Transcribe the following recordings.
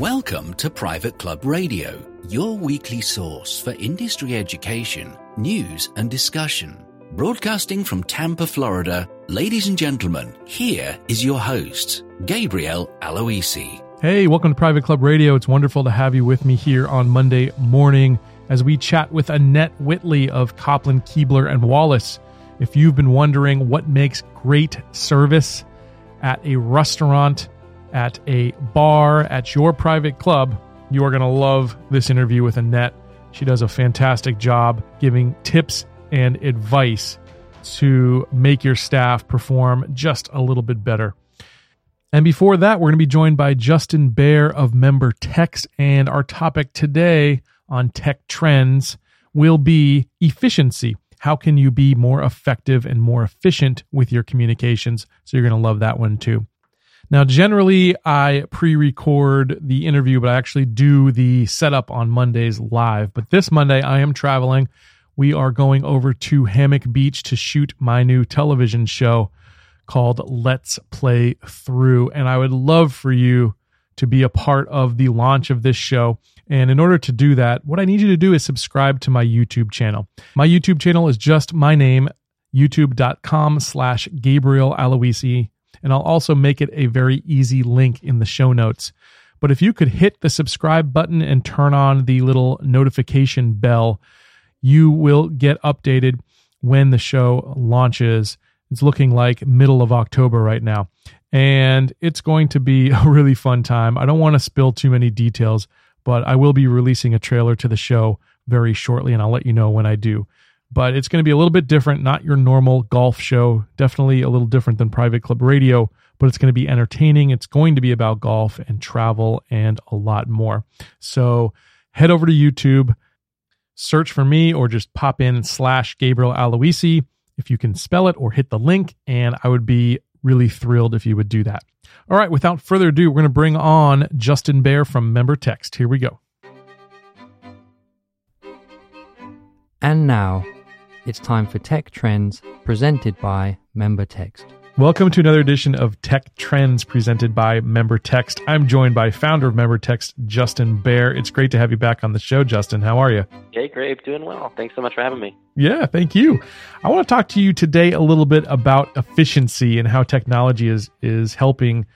Welcome to Private Club Radio, your weekly source for industry education, news, and discussion. Broadcasting from Tampa, Florida, ladies and gentlemen, here is your host, Gabriel Aluisy. Hey, welcome to Private Club Radio. It's wonderful to have you with me here on Monday morning as we chat with Annette Whittley of Kopplin, Kuebler, and Wallace. If you've been wondering what makes great service at a restaurant, at a bar, at your private club, you are going to love this interview with Annette. She does a fantastic job giving tips and advice to make your staff perform just a little bit better. And before that, we're going to be joined by Justin Baer of Member Text. And our topic today on tech trends will be efficiency. How can you be more effective and more efficient with your communications? So you're going to love that one too. Now, generally, I pre record the interview, but I actually do the setup on Mondays live. But this Monday, I am traveling. We are going over to Hammock Beach to shoot my new television show called Let's Play Thru. And I would love for you to be a part of the launch of this show. And in order to do that, what I need you to do is subscribe to my YouTube channel. My YouTube channel is just my name, youtube.com slash Gabriel Aluisy and I'll also make it a very easy link in the show notes. But if you could hit the subscribe button and turn on the little notification bell, you will get updated when the show launches. It's looking like middle of October right now. And it's going to be a really fun time. I don't want to spill too many details, but I will be releasing a trailer to the show very shortly, and I'll let you know when I do but it's going to be a little bit different, not your normal golf show, definitely a little different than Private Club Radio, but it's going to be entertaining. It's going to be about golf and travel and a lot more. So head over to YouTube, search for me, or just pop in slash Gabriel Aluisy if you can spell it or hit the link, and I would be really thrilled if you would do that. All right, without further ado, we're going to bring on Justin Baer from Member Text. Here we go. And now, it's time for Tech Trends presented by Member Text. Welcome to another edition of Tech Trends presented by Member Text. I'm joined by founder of Member Text, Justin Baer. It's great to have you back on the show, Justin. How are you? Hey, great. Doing well. Thanks so much for having me. Yeah, thank you. I want to talk to you today a little bit about efficiency and how technology is is helping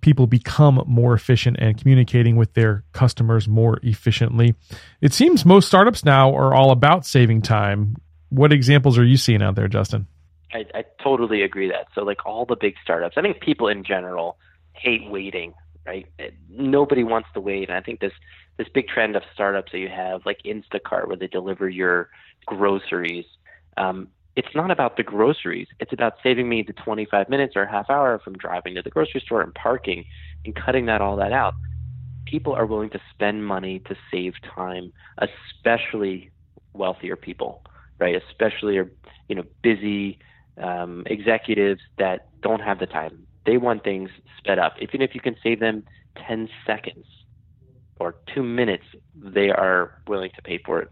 people become more efficient and communicating with their customers more efficiently. It seems most startups now are all about saving time. What examples are you seeing out there, Justin? I, I totally agree that. So, like all the big startups, I think people in general hate waiting, right? Nobody wants to wait. And I think this this big trend of startups that you have, like Instacart, where they deliver your groceries. Um, it's not about the groceries. It's about saving me the 25 minutes or half hour from driving to the grocery store and parking and cutting that all that out. People are willing to spend money to save time, especially wealthier people, right? Especially you know busy um, executives that don't have the time. They want things sped up. Even if you can save them 10 seconds or two minutes, they are willing to pay for it.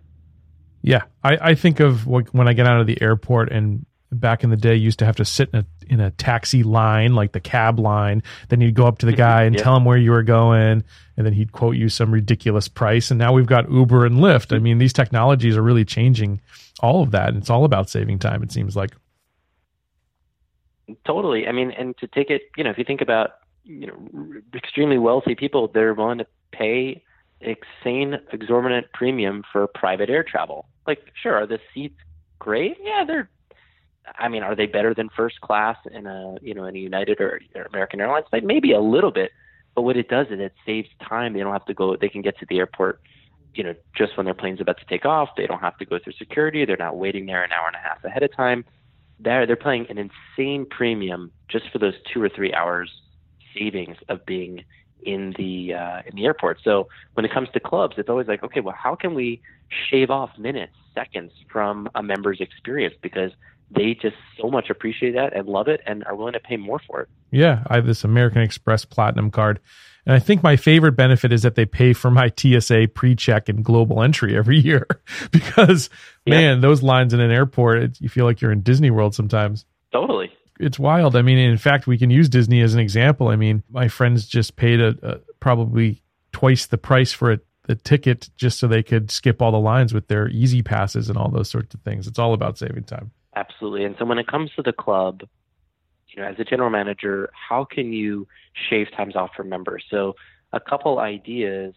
Yeah, I, I think of when I get out of the airport and back in the day used to have to sit in a in a taxi line like the cab line then you'd go up to the guy and tell him where you were going and then he'd quote you some ridiculous price and now we've got uber and lyft i mean these technologies are really changing all of that and it's all about saving time it seems like totally i mean and to take it you know if you think about you know extremely wealthy people they're willing to pay insane exorbitant premium for private air travel like, sure, are the seats great? Yeah, they're. I mean, are they better than first class in a you know in a United or, or American Airlines flight? Maybe a little bit, but what it does is it saves time. They don't have to go. They can get to the airport, you know, just when their plane's about to take off. They don't have to go through security. They're not waiting there an hour and a half ahead of time. They're they're paying an insane premium just for those two or three hours savings of being in the uh, in the airport. So when it comes to clubs, it's always like, okay, well, how can we shave off minutes, seconds from a member's experience because they just so much appreciate that and love it and are willing to pay more for it. Yeah, I have this American Express Platinum card. And I think my favorite benefit is that they pay for my TSA pre-check and global entry every year because man, those lines in an airport, it, you feel like you're in Disney World sometimes. Totally it's wild. I mean, in fact, we can use Disney as an example. I mean, my friends just paid a, a probably twice the price for a, a ticket just so they could skip all the lines with their easy passes and all those sorts of things. It's all about saving time. Absolutely. And so when it comes to the club, you know, as a general manager, how can you shave times off for members? So a couple ideas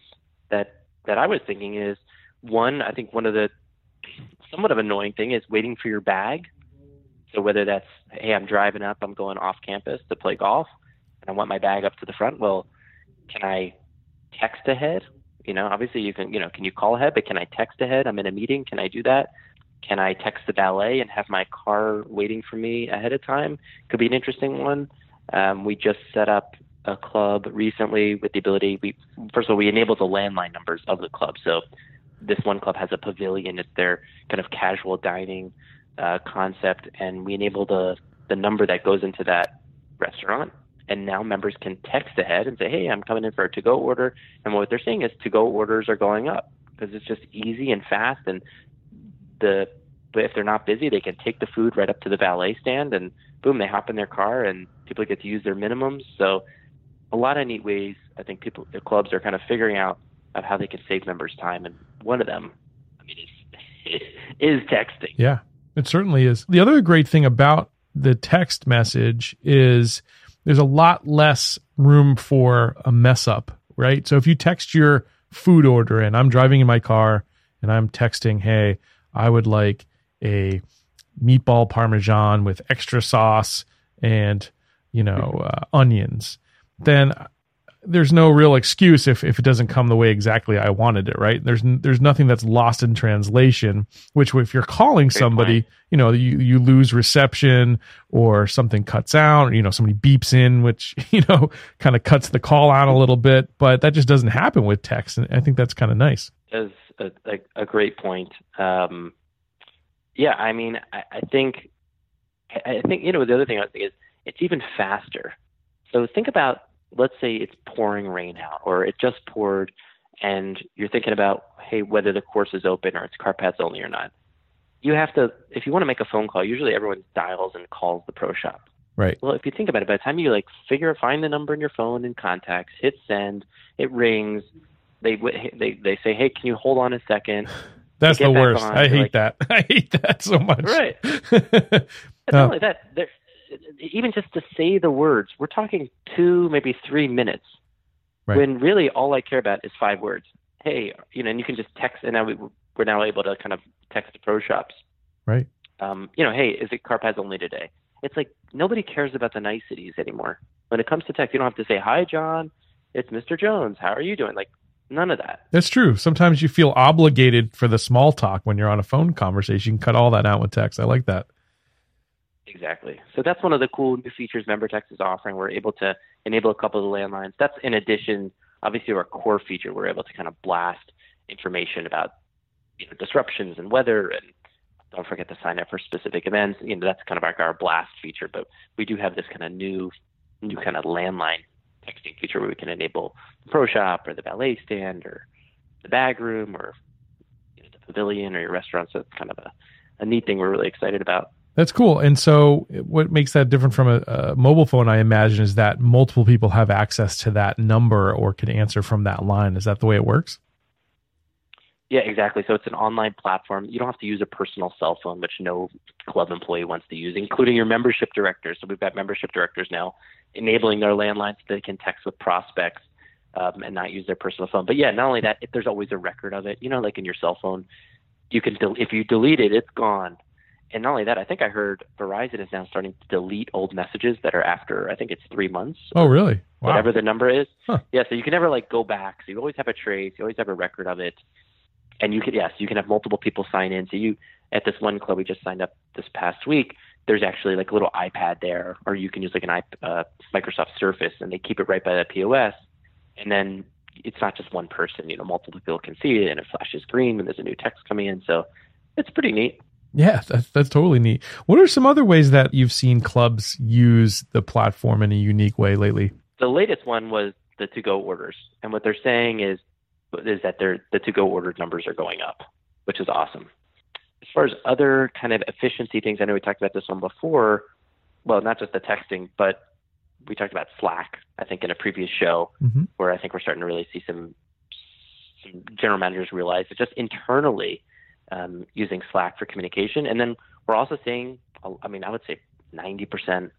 that that I was thinking is one, I think one of the somewhat of annoying thing is waiting for your bag. So whether that's hey, I'm driving up, I'm going off campus to play golf, and I want my bag up to the front. Well, can I text ahead? You know, obviously you can, you know, can you call ahead? But can I text ahead? I'm in a meeting. Can I do that? Can I text the valet and have my car waiting for me ahead of time? Could be an interesting one. Um, we just set up a club recently with the ability. We first of all we enabled the landline numbers of the club. So this one club has a pavilion. It's their kind of casual dining uh, concept, and we enable the the number that goes into that restaurant. And now members can text ahead and say, "Hey, I'm coming in for a to-go order." And what they're saying is to-go orders are going up because it's just easy and fast. And the but if they're not busy, they can take the food right up to the valet stand, and boom, they hop in their car, and people get to use their minimums. So a lot of neat ways I think people the clubs are kind of figuring out of how they can save members time, and one of them, I mean, is is texting. Yeah, it certainly is. The other great thing about the text message is there's a lot less room for a mess up, right? So if you text your food order and I'm driving in my car and I'm texting, hey, I would like a meatball parmesan with extra sauce and you know uh, onions then there's no real excuse if, if it doesn't come the way exactly I wanted it, right? There's there's nothing that's lost in translation. Which if you're calling somebody, you know, you you lose reception or something cuts out, or, you know, somebody beeps in, which you know kind of cuts the call out a little bit. But that just doesn't happen with text, and I think that's kind of nice. Is a, a, a, great point. Um, yeah, I mean, I, I think I think you know the other thing I think is it's even faster. So think about let's say it's pouring rain out or it just poured and you're thinking about, hey, whether the course is open or it's car paths only or not. You have to, if you want to make a phone call, usually everyone dials and calls the pro shop. Right. Well, if you think about it, by the time you like figure, find the number in your phone in contacts, hit send, it rings. They they they say, hey, can you hold on a second? That's the worst. On, I hate like, that. I hate that so much. Right. Not only that, even just to say the words, we're talking two, maybe three minutes. Right. When really all I care about is five words. Hey, you know, and you can just text, and now we, we're now able to kind of text the pro shops. Right. Um, you know, hey, is it car pads only today? It's like nobody cares about the niceties anymore. When it comes to text, you don't have to say, "Hi, John, it's Mr. Jones. How are you doing?" Like none of that. That's true. Sometimes you feel obligated for the small talk when you're on a phone conversation. You can cut all that out with text. I like that. Exactly. So that's one of the cool new features MemberText is offering. We're able to enable a couple of the landlines. That's in addition, obviously, our core feature. We're able to kind of blast information about you know, disruptions and weather, and don't forget to sign up for specific events. You know, that's kind of like our blast feature. But we do have this kind of new, new kind of landline texting feature where we can enable the pro shop or the valet stand or the bag room or you know, the pavilion or your restaurant. So it's kind of a, a neat thing we're really excited about. That's cool. And so, what makes that different from a, a, mobile phone, I imagine, is that multiple people have access to that number or can answer from that line. Is that the way it works? Yeah, exactly. So it's an online platform. You don't have to use a personal cell phone, which no club employee wants to use, including your membership directors. So we've got membership directors now enabling their landlines so they can text with prospects um, and not use their personal phone. But yeah, not only that, if there's always a record of it. You know, like in your cell phone, you can del- if you delete it, it's gone and not only that, I think I heard Verizon is now starting to delete old messages that are after I think it's three months. Oh, really? Wow. Whatever the number is. Huh. Yeah, so you can never like go back. So you always have a trace. You always have a record of it, and you can yes, you can have multiple people sign in. So you at this one club we just signed up this past week. There's actually like a little iPad there, or you can use like an uh, Microsoft Surface, and they keep it right by the POS, and then it's not just one person. You know, multiple people can see it, and it flashes green when there's a new text coming in. So it's pretty neat. Yeah, that's that's totally neat. What are some other ways that you've seen clubs use the platform in a unique way lately? The latest one was the to-go orders, and what they're saying is is that their the to-go order numbers are going up, which is awesome. As far as other kind of efficiency things, I know we talked about this one before. Well, not just the texting, but we talked about Slack. I think in a previous show, mm-hmm. where I think we're starting to really see some some general managers realize that just internally um, using Slack for communication. And then we're also seeing, I mean, I would say 90%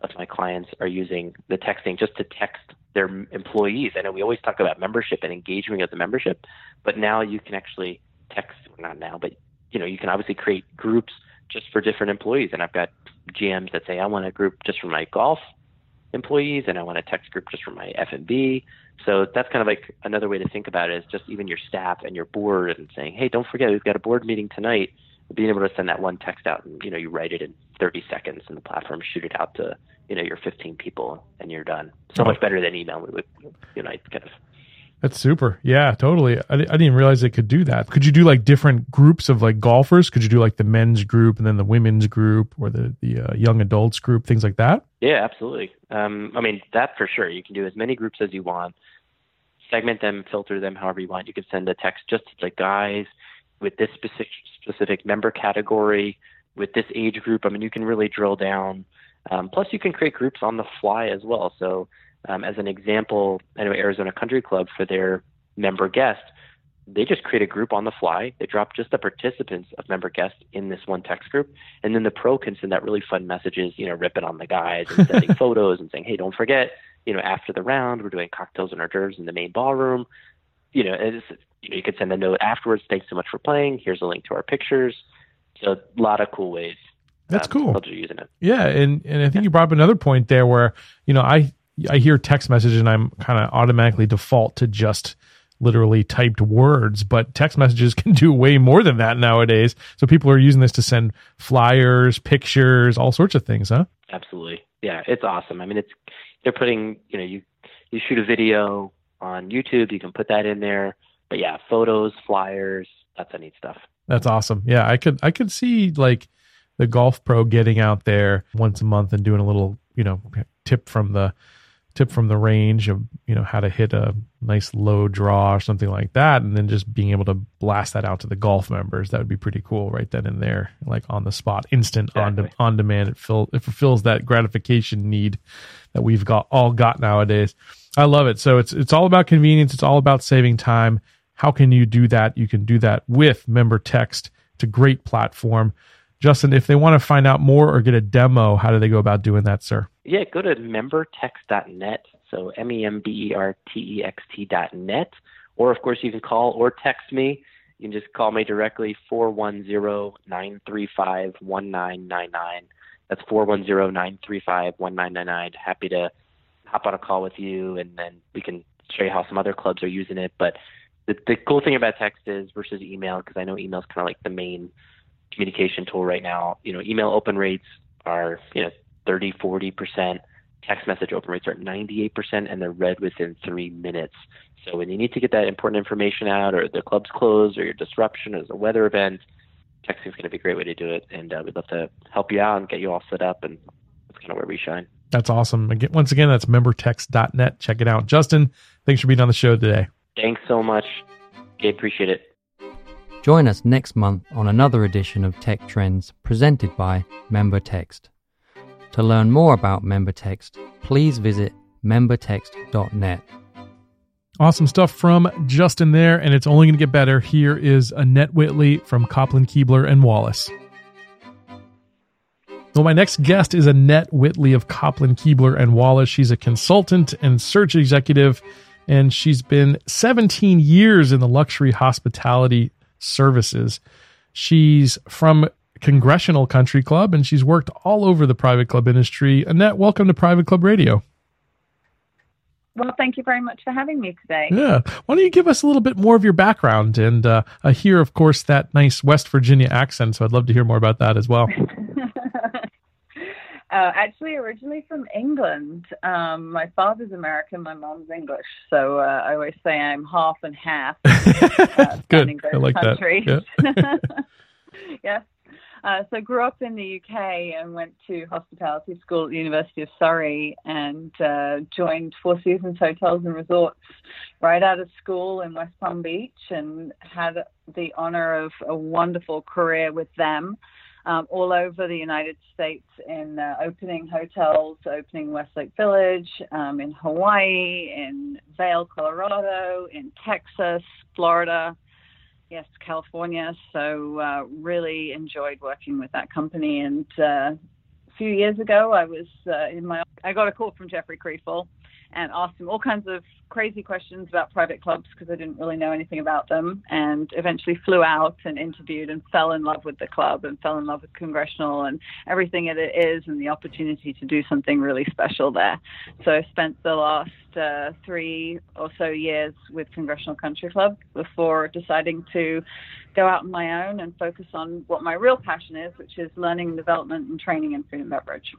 of my clients are using the texting just to text their employees. I know we always talk about membership and engagement of the membership, but now you can actually text, not now, but you know, you can obviously create groups just for different employees. And I've got GMs that say, I want a group just for my golf employees and I want a text group just for my F&B. So that's kind of like another way to think about it is just even your staff and your board and saying, hey, don't forget we've got a board meeting tonight. Being able to send that one text out and you know you write it in 30 seconds and the platform shoot it out to you know your 15 people and you're done. So oh. much better than email. We would you know kind of that's super. Yeah, totally. I, I didn't even realize it could do that. Could you do like different groups of like golfers? Could you do like the men's group and then the women's group or the the uh, young adults group, things like that? Yeah, absolutely. Um, I mean, that for sure. You can do as many groups as you want. Segment them, filter them however you want. You can send a text just to the guys with this specific specific member category with this age group. I mean, you can really drill down. Um, plus, you can create groups on the fly as well. So um, as an example, I know Arizona Country Club for their member guest, they just create a group on the fly. They drop just the participants of member guests in this one text group, and then the pro can send out really fun messages, you know, ripping on the guys and sending photos and saying, "Hey, don't forget, you know, after the round, we're doing cocktails and hors d'oeuvres in the main ballroom." You know, it's, you know, you could send a note afterwards. Thanks so much for playing. Here's a link to our pictures. So a lot of cool ways. That's um, cool. Using it. Yeah, and and I think yeah. you brought up another point there where you know I I hear text message and I'm kind of automatically default to just literally typed words, but text messages can do way more than that nowadays. So people are using this to send flyers, pictures, all sorts of things, huh? Absolutely. Yeah, it's awesome. I mean, it's they're putting, you know, you you shoot a video on YouTube, you can put that in there. But yeah, photos, flyers, that's a neat stuff. That's awesome. Yeah, I could I could see like the golf pro getting out there once a month and doing a little, you know, tip from the tip from the range of you know how to hit a nice low draw or something like that and then just being able to blast that out to the golf members that would be pretty cool right then and there like on the spot instant exactly. on, de- on demand. It, fill, it fulfills that gratification need that we've got all got nowadays. I love it. So it's it's all about convenience. It's all about saving time. How can you do that? You can do that with member text. It's a great platform Justin, if they want to find out more or get a demo, how do they go about doing that, sir? Yeah, go to membertext.net. So M E M B E R T E X T.net. Or, of course, you can call or text me. You can just call me directly, 410 935 1999. That's 410 935 1999. Happy to hop on a call with you, and then we can show you how some other clubs are using it. But the, the cool thing about text is versus email, because I know email is kind of like the main communication tool right now. You know, email open rates are, you know, 30, 40%. Text message open rates are at 98%, and they're read within three minutes. So when you need to get that important information out, or the club's closed, or your disruption, or there's a weather event, texting is going to be a great way to do it. And uh, we'd love to help you out and get you all set up. And that's kind of where we shine. That's awesome. Again, once again, that's membertext.net. Check it out. Justin, thanks for being on the show today. Thanks so much. Appreciate it. Join us next month on another edition of Tech Trends presented by MemberText. To learn more about MemberText, please visit membertext.net. Awesome stuff from Justin there, and it's only going to get better. Here is Annette Whittley from Kopplin Kuebler and Wallace. Well, my next guest is Annette Whittley of Kopplin Kuebler and Wallace. She's a consultant and search executive, and she's been 17 years in the luxury hospitality services. She's from Congressional Country Club and she's worked all over the private club industry. Annette, welcome to Private Club Radio. Well, thank you very much for having me today. Yeah. Why don't you give us a little bit more of your background? And uh, I hear, of course, that nice West Virginia accent. So I'd love to hear more about that as well. Uh, actually, originally from England. Um, my father's American, my mom's English. So uh, I always say I'm half and half. Uh, Good. I like countries. that. Yeah. yes. Uh, so grew up in the UK and went to hospitality school at the University of Surrey and uh, joined Four Seasons Hotels and Resorts right out of school in West Palm Beach and had the honor of a wonderful career with them um, all over the United States in uh, opening hotels, opening Westlake Village, um, in Hawaii, in Vail, Colorado, in Texas, Florida, yes, California. So uh, really enjoyed working with that company. And uh, a few years ago, I was uh, in my I got a call from Jeffrey Kriefel and asked him all kinds of crazy questions about private clubs because I didn't really know anything about them, and eventually flew out and interviewed and fell in love with the club and fell in love with Congressional and everything that it is and the opportunity to do something really special there. So I spent the last uh, three or so years with Congressional Country Club before deciding to go out on my own and focus on what my real passion is, which is learning, development, and training in food and beverage.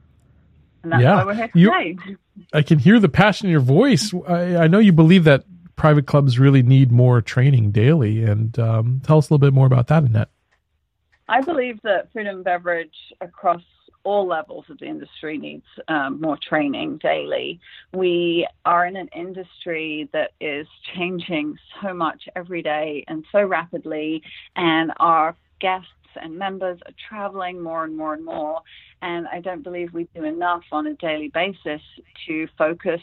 And that's yeah. why we're here today. You, I can hear the passion in your voice. I, I, know you believe that private clubs really need more training daily. And um, tell us a little bit more about that, Annette. I believe that food and beverage across all levels of the industry needs um, more training daily. We are in an industry that is changing so much every day and so rapidly, and our guests and members are traveling more and more and more. And I don't believe we do enough on a daily basis to focus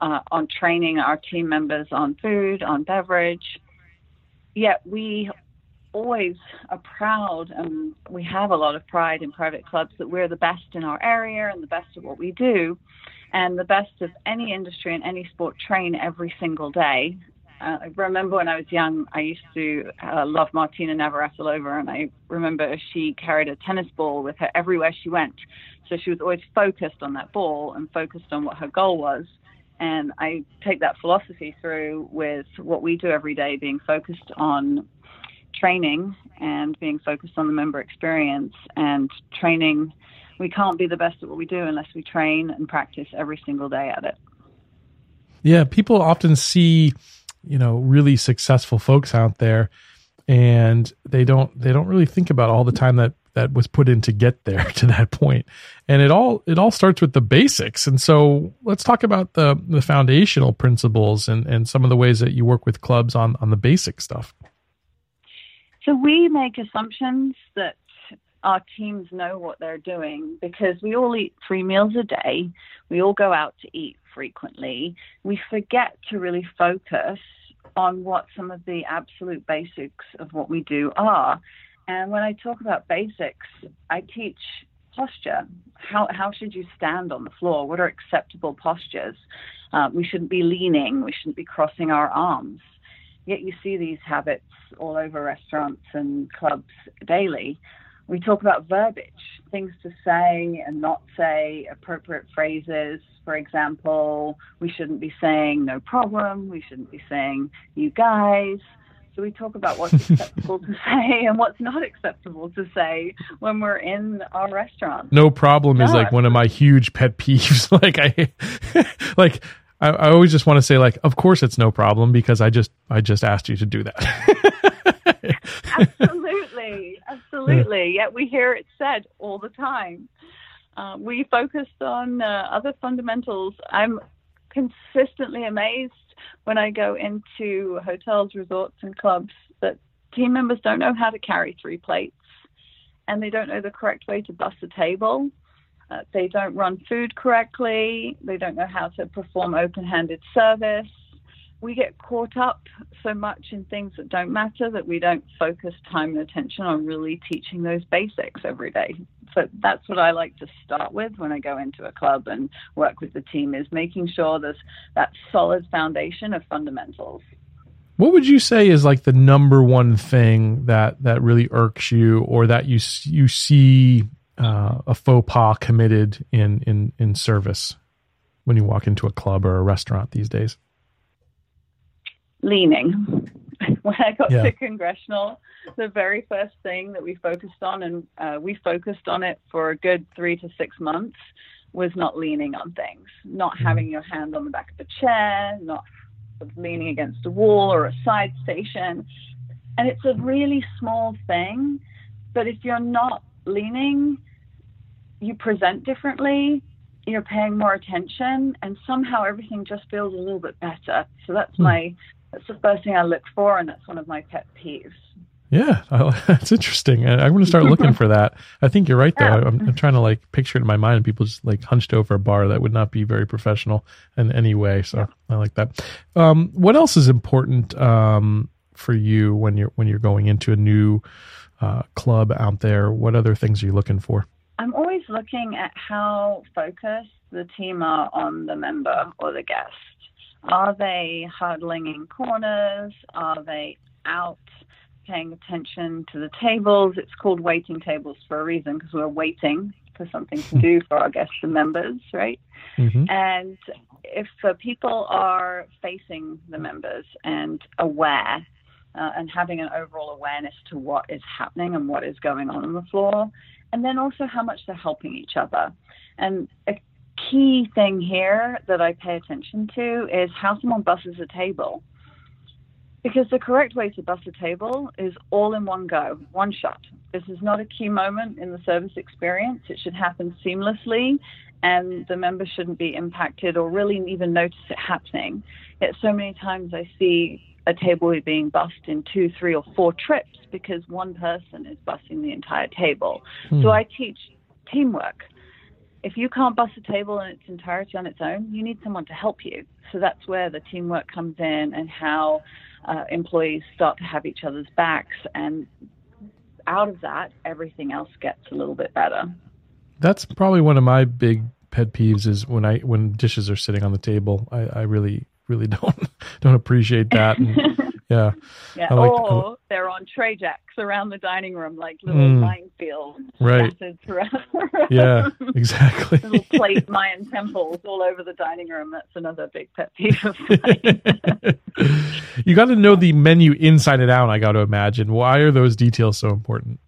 uh, on training our team members on food, on beverage. Yet we always are proud and we have a lot of pride in private clubs that we're the best in our area and the best at what we do and the best of any industry and any sport train every single day uh, I remember when I was young, I used to uh, love Martina Navratilova, and I remember she carried a tennis ball with her everywhere she went. So she was always focused on that ball and focused on what her goal was. And I take that philosophy through with what we do every day, being focused on training and being focused on the member experience and training. We can't be the best at what we do unless we train and practice every single day at it. Yeah, people often see you know really successful folks out there and they don't they don't really think about all the time that that was put in to get there to that point. And it all it all starts with the basics. And so let's talk about the the foundational principles and and some of the ways that you work with clubs on on the basic stuff. So we make assumptions that our teams know what they're doing because we all eat three meals a day. We all go out to eat frequently we forget to really focus on what some of the absolute basics of what we do are. And when I talk about basics, I teach posture. How, how should you stand on the floor? What are acceptable postures? Uh, we shouldn't be leaning. We shouldn't be crossing our arms. Yet you see these habits all over restaurants and clubs daily. We talk about verbiage, things to say and not say, appropriate phrases, for example, we shouldn't be saying no problem, we shouldn't be saying you guys. So we talk about what's acceptable to say and what's not acceptable to say when we're in our restaurant. No problem is like one of my huge pet peeves. like I like I, I always just want to say like, of course it's no problem because I just I just asked you to do that. Absolutely. Yet we hear it said all the time. Uh, we focused on uh, other fundamentals. I'm consistently amazed when I go into hotels, resorts, and clubs that team members don't know how to carry three plates and they don't know the correct way to bus a table. Uh, they don't run food correctly. They don't know how to perform open handed service we get caught up so much in things that don't matter that we don't focus time and attention on really teaching those basics every day. So that's what I like to start with when I go into a club and work with the team is making sure there's that solid foundation of fundamentals. What would you say is like the number one thing that that really irks you, or that you you see uh, a faux pas committed in in in service when you walk into a club or a restaurant these days? Leaning. when I got yeah. to congressional, the very first thing that we focused on, and uh, we focused on it for a good three to six months, was not leaning on things, not mm-hmm. having your hand on the back of a chair, not leaning against a wall or a side station. And it's a really small thing, but if you're not leaning, you present differently, you're paying more attention, and somehow everything just feels a little bit better. So that's mm. my that's the first thing I look for, and that's one of my pet peeves. Yeah, that's interesting. I, am going to start looking for that. I think you're right, though. Yeah. I'm, I'm, trying to like picture it in my mind. People just like hunched over a bar. That would not be very professional in any way. So yeah. I like that. Um, what else is important um, for you when you're when you're going into a new uh, club out there? What other things are you looking for? I'm always looking at how focused the team are on the member or the guest. Are they huddling in corners? Are they out paying attention to the tables? It's called waiting tables for a reason because we're waiting for something to do for our guests and members, right? Mm-hmm. And if uh, people are facing the members and aware uh, and having an overall awareness to what is happening and what is going on on the floor, and then also how much they're helping each other. And a key thing here that I pay attention to is how someone busses a table. Because the correct way to bus a table is all in one go, one shot. This is not a key moment in the service experience. It should happen seamlessly, and the member shouldn't be impacted or really even notice it happening. Yet, so many times I see a table being bussed in two, three, or four trips because one person is bussing the entire table. Hmm. So I teach teamwork. If you can't bus a table in its entirety on its own, you need someone to help you. So that's where the teamwork comes in and how uh, employees start to have each other's backs. And out of that, everything else gets a little bit better. That's probably one of my big pet peeves is when I when dishes are sitting on the table. I, I really really don't don't appreciate that. And, yeah. yeah. Like, or they're on tray jacks around the dining room like little mm, minefields right. yeah, exactly. little plate Mayan temples all over the dining room. That's another big pet peeve of mine. you got to know the menu inside and out, I got to imagine. Why are those details so important?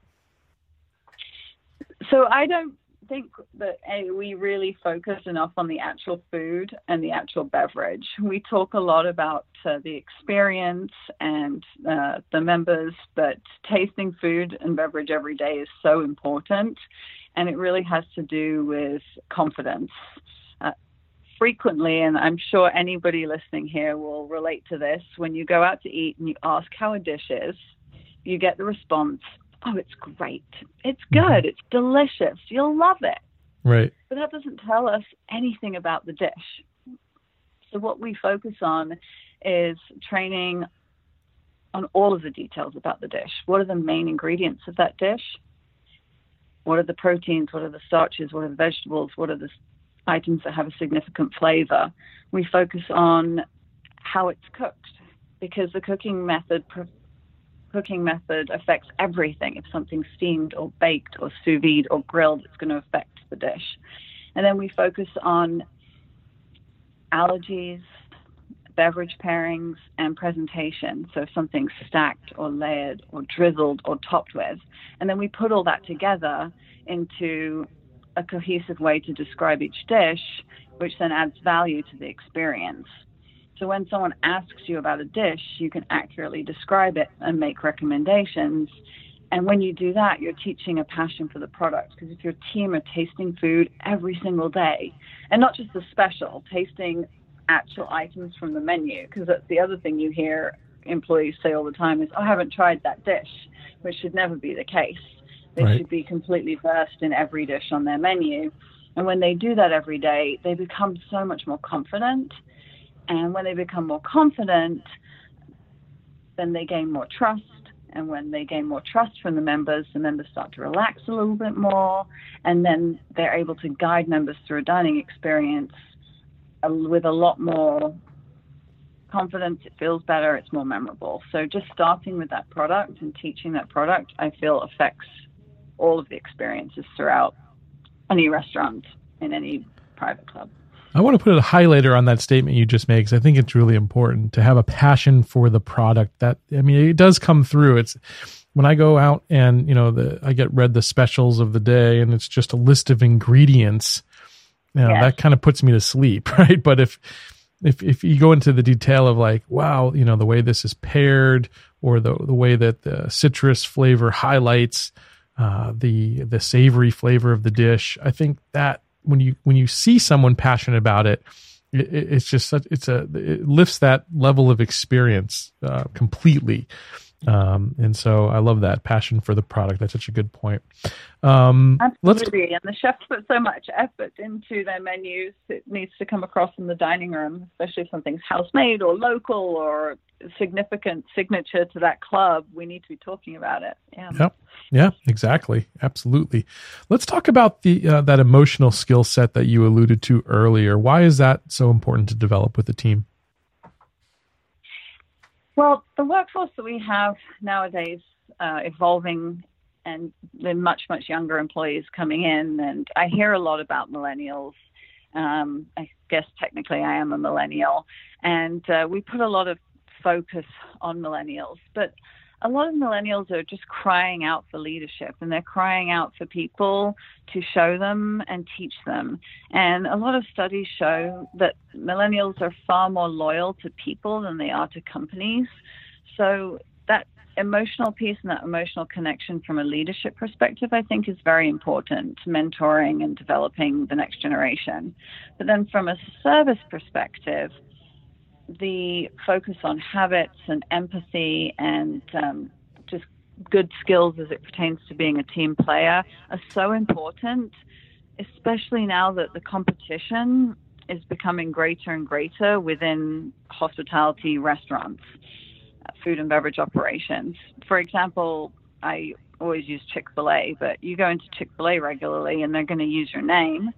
So I don't think that a, we really focus enough on the actual food and the actual beverage. We talk a lot about uh, the experience and uh, the members, but tasting food and beverage every day is so important, and it really has to do with confidence. Uh, frequently, and I'm sure anybody listening here will relate to this, when you go out to eat and you ask how a dish is, you get the response, oh, it's great. It's mm-hmm. good. Mm-hmm. It's delicious. You'll love it. Right. But that doesn't tell us anything about the dish. So, what we focus on is training on all of the details about the dish. What are the main ingredients of that dish? What are the proteins? What are the starches? What are the vegetables? What are the items that have a significant flavor? We focus on how it's cooked because the cooking method cooking method affects everything. If something's steamed or baked or sous vide or grilled, it's going to affect the dish. And then we focus on allergies, beverage pairings, and presentation. So if something's stacked or layered or drizzled or topped with. And then we put all that together into a cohesive way to describe each dish, which then adds value to the experience. So when someone asks you about a dish, you can accurately describe it and make recommendations. And when you do that, you're teaching a passion for the product. Because if your team are tasting food every single day, and not just the special, tasting actual items from the menu, because that's the other thing you hear employees say all the time is, oh, I haven't tried that dish, which should never be the case. They right. should be completely versed in every dish on their menu. And when they do that every day, they become so much more confident and when they become more confident, then they gain more trust. And when they gain more trust from the members, the members start to relax a little bit more. And then they're able to guide members through a dining experience with a lot more confidence. It feels better. It's more memorable. So just starting with that product and teaching that product, I feel affects all of the experiences throughout any restaurant in any private club. I want to put a highlighter on that statement you just made because I think it's really important to have a passion for the product. That I mean, it does come through. It's when I go out and you know the I get read the specials of the day, and it's just a list of ingredients. You know, yes. that kind of puts me to sleep, right? But if if if you go into the detail of like, wow, you know, the way this is paired, or the the way that the citrus flavor highlights uh, the the savory flavor of the dish, I think that when you when you see someone passionate about it, it it's just such, it's a it lifts that level of experience uh, completely. Um, and so I love that passion for the product. That's such a good point. Um, Absolutely. and the chefs put so much effort into their menus. It needs to come across in the dining room, especially if something's house made or local or significant signature to that club. We need to be talking about it. Yeah. Yep. Yeah, exactly. Absolutely. Let's talk about the uh, that emotional skill set that you alluded to earlier. Why is that so important to develop with the team? Well, the workforce that we have nowadays, uh, evolving and the much, much younger employees coming in. And I hear a lot about millennials. Um, I guess technically I am a millennial. And uh, we put a lot of focus on millennials. But a lot of millennials are just crying out for leadership and they're crying out for people to show them and teach them. And a lot of studies show that millennials are far more loyal to people than they are to companies. So that emotional piece and that emotional connection from a leadership perspective, I think, is very important to mentoring and developing the next generation. But then from a service perspective, the focus on habits and empathy and um, just good skills as it pertains to being a team player are so important, especially now that the competition is becoming greater and greater within hospitality restaurants, uh, food and beverage operations. For example, I always use Chick fil A, but you go into Chick fil A regularly and they're going to use your name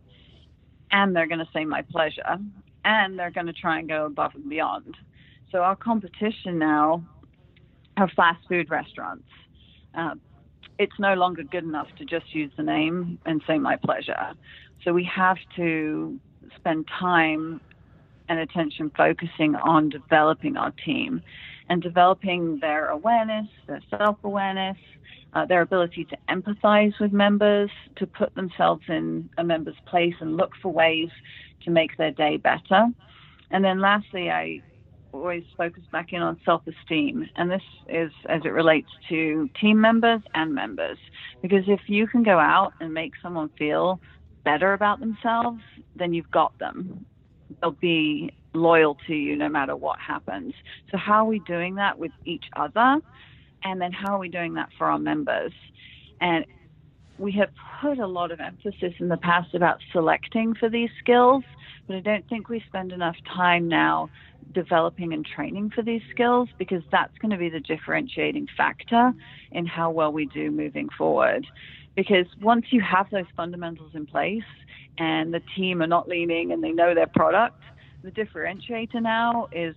and they're going to say my pleasure and they're going to try and go above and beyond. So our competition now are fast food restaurants. Uh, it's no longer good enough to just use the name and say my pleasure. So we have to spend time and attention focusing on developing our team and developing their awareness, their self awareness, uh, their ability to empathize with members, to put themselves in a member's place and look for ways to make their day better. And then lastly, I always focus back in on self esteem. And this is as it relates to team members and members. Because if you can go out and make someone feel better about themselves, then you've got them. They'll be loyal to you no matter what happens. So, how are we doing that with each other? And then, how are we doing that for our members? And we have put a lot of emphasis in the past about selecting for these skills, but I don't think we spend enough time now developing and training for these skills because that's going to be the differentiating factor in how well we do moving forward. Because once you have those fundamentals in place and the team are not leaning and they know their product, the differentiator now is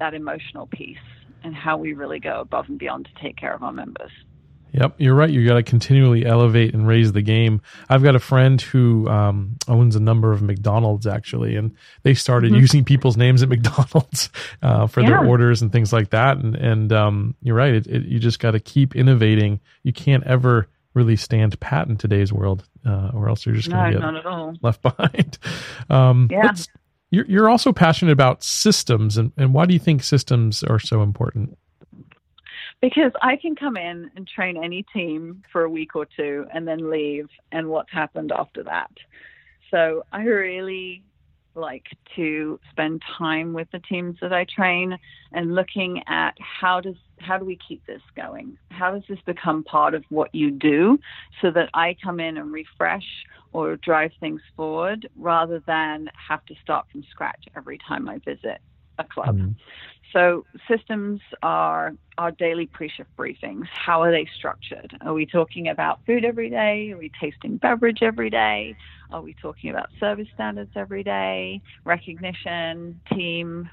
that emotional piece and how we really go above and beyond to take care of our members. Yep, you're right. You got to continually elevate and raise the game. I've got a friend who um, owns a number of McDonald's actually, and they started mm-hmm. using people's names at McDonald's uh, for yeah. their orders and things like that. And and um, you're right. It, it, you just got to keep innovating. You can't ever really stand pat in today's world, uh, or else you're just going to get left behind. Um, yeah. You're, you're also passionate about systems, and, and why do you think systems are so important? Because I can come in and train any team for a week or two and then leave, and what's happened after that. So I really like to spend time with the teams that I train and looking at how does how do we keep this going? How does this become part of what you do so that I come in and refresh or drive things forward rather than have to start from scratch every time I visit a club. Mm-hmm. So systems are our daily pre-shift briefings. How are they structured? Are we talking about food every day? Are we tasting beverage every day? Are we talking about service standards every day? Recognition, team,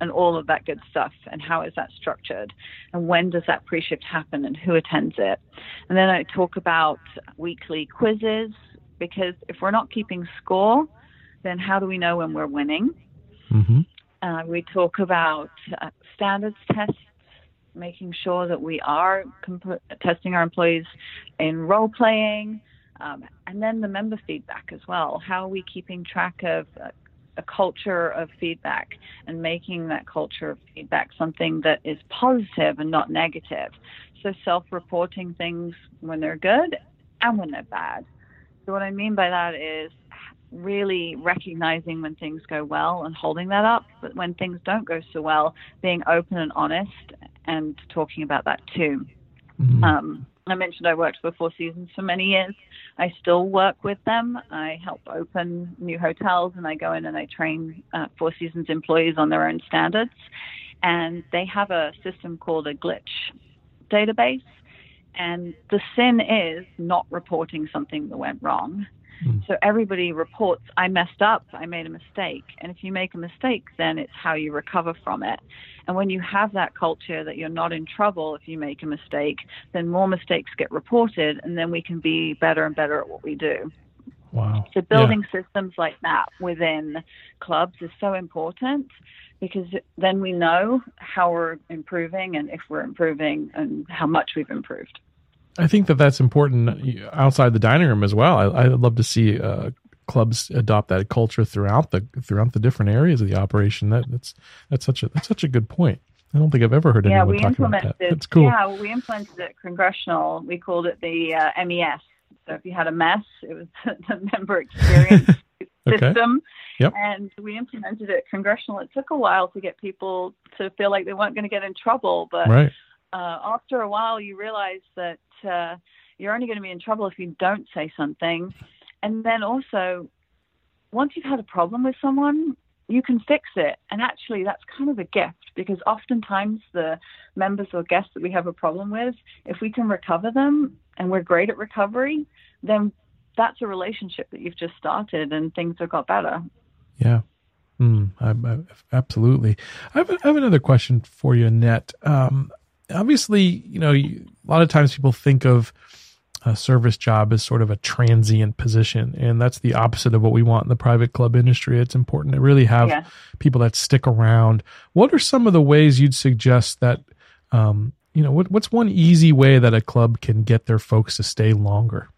and all of that good stuff and how is that structured and when does that pre-shift happen and who attends it and then i talk about weekly quizzes because if we're not keeping score then how do we know when we're winning mm-hmm. Uh, we talk about uh, standards tests, making sure that we are comp- testing our employees in role playing, um, and then the member feedback as well. How are we keeping track of uh, a culture of feedback and making that culture of feedback something that is positive and not negative? So, self reporting things when they're good and when they're bad. So, what I mean by that is really recognizing when things go well and holding that up, but when things don't go so well, being open and honest and talking about that too. Mm-hmm. Um, I mentioned I worked for Four Seasons for many years. I still work with them. I help open new hotels and I go in and I train uh, Four Seasons employees on their own standards. And they have a system called a glitch database. And the sin is not reporting something that went wrong. Mm. So everybody reports, I messed up, I made a mistake. And if you make a mistake, then it's how you recover from it. And when you have that culture that you're not in trouble if you make a mistake, then more mistakes get reported, and then we can be better and better at what we do. Wow. So building yeah. systems like that within clubs is so important because then we know how we're improving and if we're improving and how much we've improved. I think that that's important outside the dining room as well. I, would love to see uh, clubs adopt that culture throughout the throughout the different areas of the operation. That, that's that's such a that's such a good point. I don't think I've ever heard yeah, anyone talk about that. That's cool. Yeah, we implemented it congressional. We called it the uh, MES. So if you had a mess, it was the member experience system. Yep. And we implemented it congressional. It took a while to get people to feel like they weren't going to get in trouble, but right. Uh, after a while, you realize that uh, you're only going to be in trouble if you don't say something. And then also, once you've had a problem with someone, you can fix it. And actually, that's kind of a gift because oftentimes the members or guests that we have a problem with, if we can recover them and we're great at recovery, then that's a relationship that you've just started and things have got better. Yeah. Mm, I, I, absolutely. I have, I have, another question for you, Annette. Um, obviously, you know, you, a lot of times people think of a service job as sort of a transient position, and that's the opposite of what we want in the private club industry. It's important to really have yeah. people that stick around. What are some of the ways you'd suggest that, um, you know, what, what's one easy way that a club can get their folks to stay longer?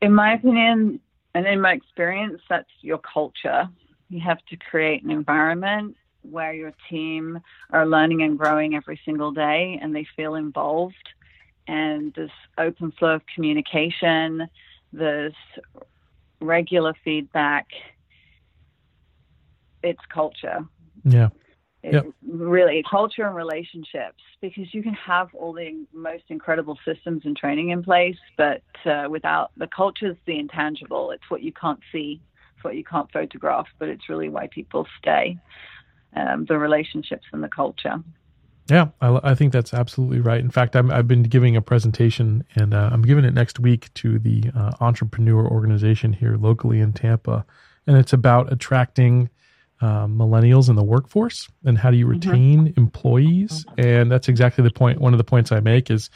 In my opinion, and in my experience, that's your culture. You have to create an environment where your team are learning and growing every single day and they feel involved and this open flow of communication, this regular feedback. It's culture. Yeah. Yep. really culture and relationships because you can have all the most incredible systems and training in place, but uh, without the culture is the intangible. It's what you can't see, it's what you can't photograph, but it's really why people stay um, the relationships and the culture. Yeah, I, I, think that's absolutely right. In fact, i have been giving a presentation, and uh, I'm giving it next week to the uh, entrepreneur organization here locally in Tampa, and it's about attracting uh, millennials in the workforce and how do you mm-hmm. retain mm-hmm. employees. And that's exactly the point. One of the points I make is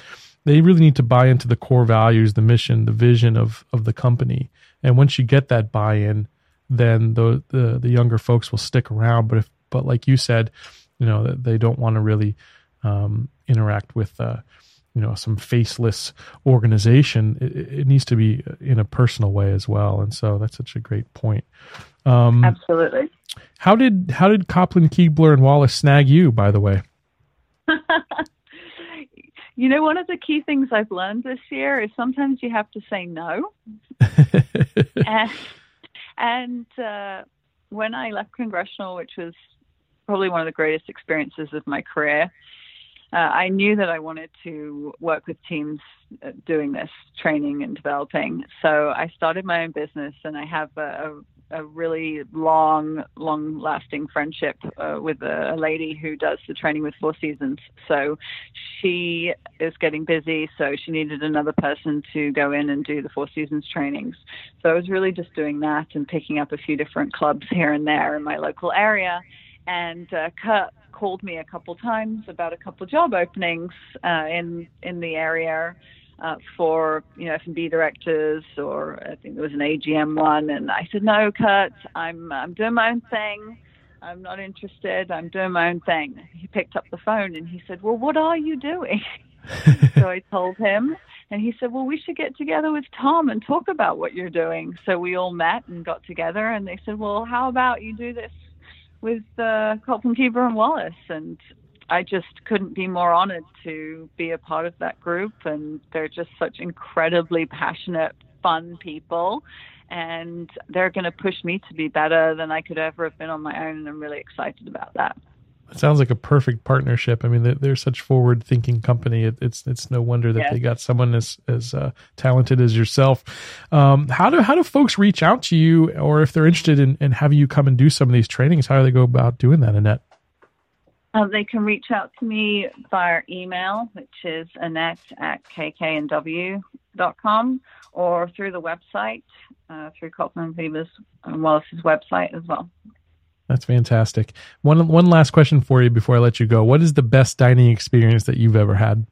they really need to buy into the core values, the mission, the vision of of the company. And once you get that buy-in, then the the, the younger folks will stick around. But if but like you said, you know, they don't want to really um, interact with, uh, you know, some faceless organization. It, it, needs to be in a personal way as well. And so that's such a great point. Um, Absolutely. How did how did Kopplin, Kuebler, and Wallace snag you? By the way. you know, one of the key things I've learned this year is sometimes you have to say no. and, and uh, when I left congressional, which was probably one of the greatest experiences of my career. Uh, I knew that I wanted to work with teams uh, doing this training and developing. So I started my own business, and I have a, a really long, long lasting friendship uh, with a, a, lady who does the training with Four Seasons. So she is getting busy, so she needed another person to go in and do the Four Seasons trainings. So I was really just doing that and picking up a few different clubs here and there in my local area and uh, Kurt called me a couple times about a couple job openings uh, in in the area uh, for you know F&B directors, or I think there was an AGM one, and I said no, Kurt, I'm I'm doing my own thing. I'm not interested. I'm doing my own thing. He picked up the phone and he said, "Well, what are you doing?" so I told him, and he said, "Well, we should get together with Tom and talk about what you're doing." So we all met and got together, and they said, "Well, how about you do this with uh, Kopplin Kuebler and Wallace, and I just couldn't be more honored to be a part of that group. And they're just such incredibly passionate, fun people, and they're going to push me to be better than I could ever have been on my own. And I'm really excited about that. It sounds like a perfect partnership. I mean, they're, they're such forward-thinking company. It, it's it's no wonder that they got someone as as uh, talented as yourself. Um, how do how do folks reach out to you, or if they're interested in, in having you come and do some of these trainings, how do they go about doing that, Annette? Uh, they can reach out to me via email, which is annette at kknw.com, or through the website, uh, through Kopplin Beavers and Wallace's website as well. That's fantastic. One one last question for you before I let you go. What is the best dining experience that you've ever had?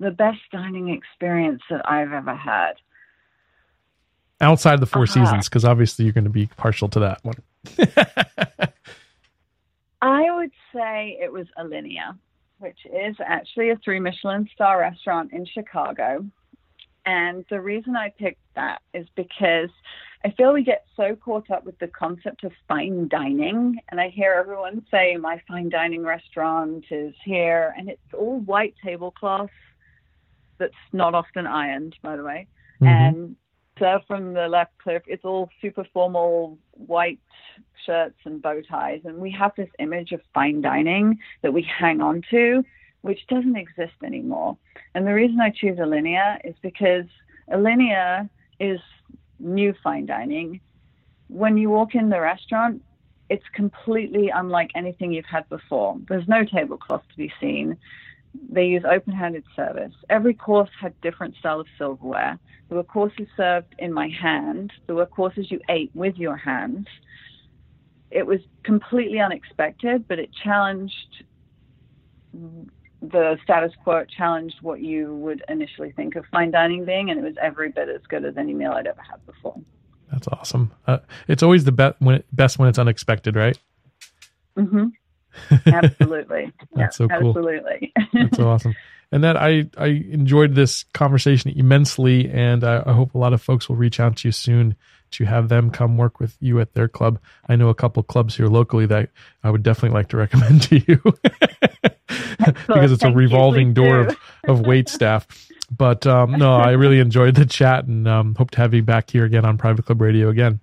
The best dining experience that I've ever had. Outside the 4 uh-huh. seasons, because obviously you're going to be partial to that one. I would say it was Alinea, which is actually a three Michelin star restaurant in Chicago. And the reason I picked that is because I feel we get so caught up with the concept of fine dining. And I hear everyone say, my fine dining restaurant is here. And it's all white tablecloths that's not often ironed, by the way. Mm-hmm. And served from the left cliff, it's all super formal white shirts and bow ties. And we have this image of fine dining that we hang on to, which doesn't exist anymore. And the reason I choose Alinea is because Alinea is new fine dining. When you walk in the restaurant, it's completely unlike anything you've had before. There's no tablecloth to be seen. They use open-handed service. Every course had different style of silverware. There were courses served in my hand. There were courses you ate with your hands. It was completely unexpected, but it challenged the status quo challenged what you would initially think of fine dining being, and it was every bit as good as any meal I'd ever had before. That's awesome. Uh, it's always the best when it, best when it's unexpected, right? Mm-hmm. Absolutely. That's yeah, so cool. Absolutely. That's so awesome. Annette I I enjoyed this conversation immensely, and I, I hope a lot of folks will reach out to you soon to have them come work with you at their club. I know a couple clubs here locally that I would definitely like to recommend to you because it's a revolving door of, of wait staff. But um, no, I really enjoyed the chat and um, hope to have you back here again on Private Club Radio again.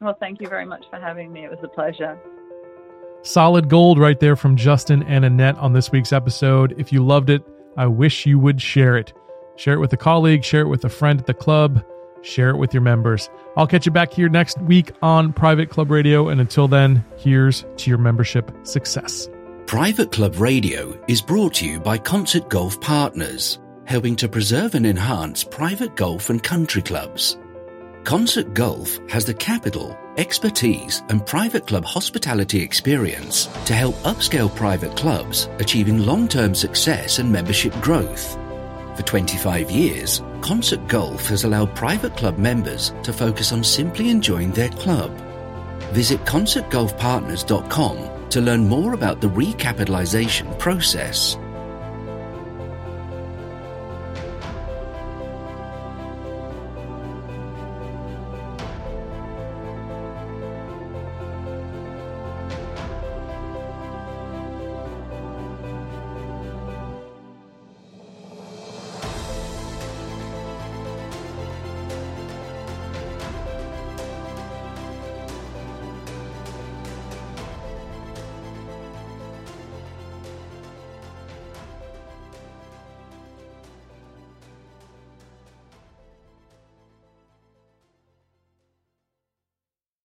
Well, thank you very much for having me. It was a pleasure. Solid gold right there from Justin and Annette on this week's episode. If you loved it, I wish you would share it. Share it with a colleague, share it with a friend at the club, share it with your members. I'll catch you back here next week on Private Club Radio. And until then, here's to your membership success. Private Club Radio is brought to you by Concert Golf Partners, helping to preserve and enhance private golf and country clubs. Concert Golf has the capital, expertise, and private club hospitality experience to help upscale private clubs achieving long term success and membership growth. For 25 years, Concert Golf has allowed private club members to focus on simply enjoying their club. Visit concertgolfpartners.com to learn more about the recapitalization process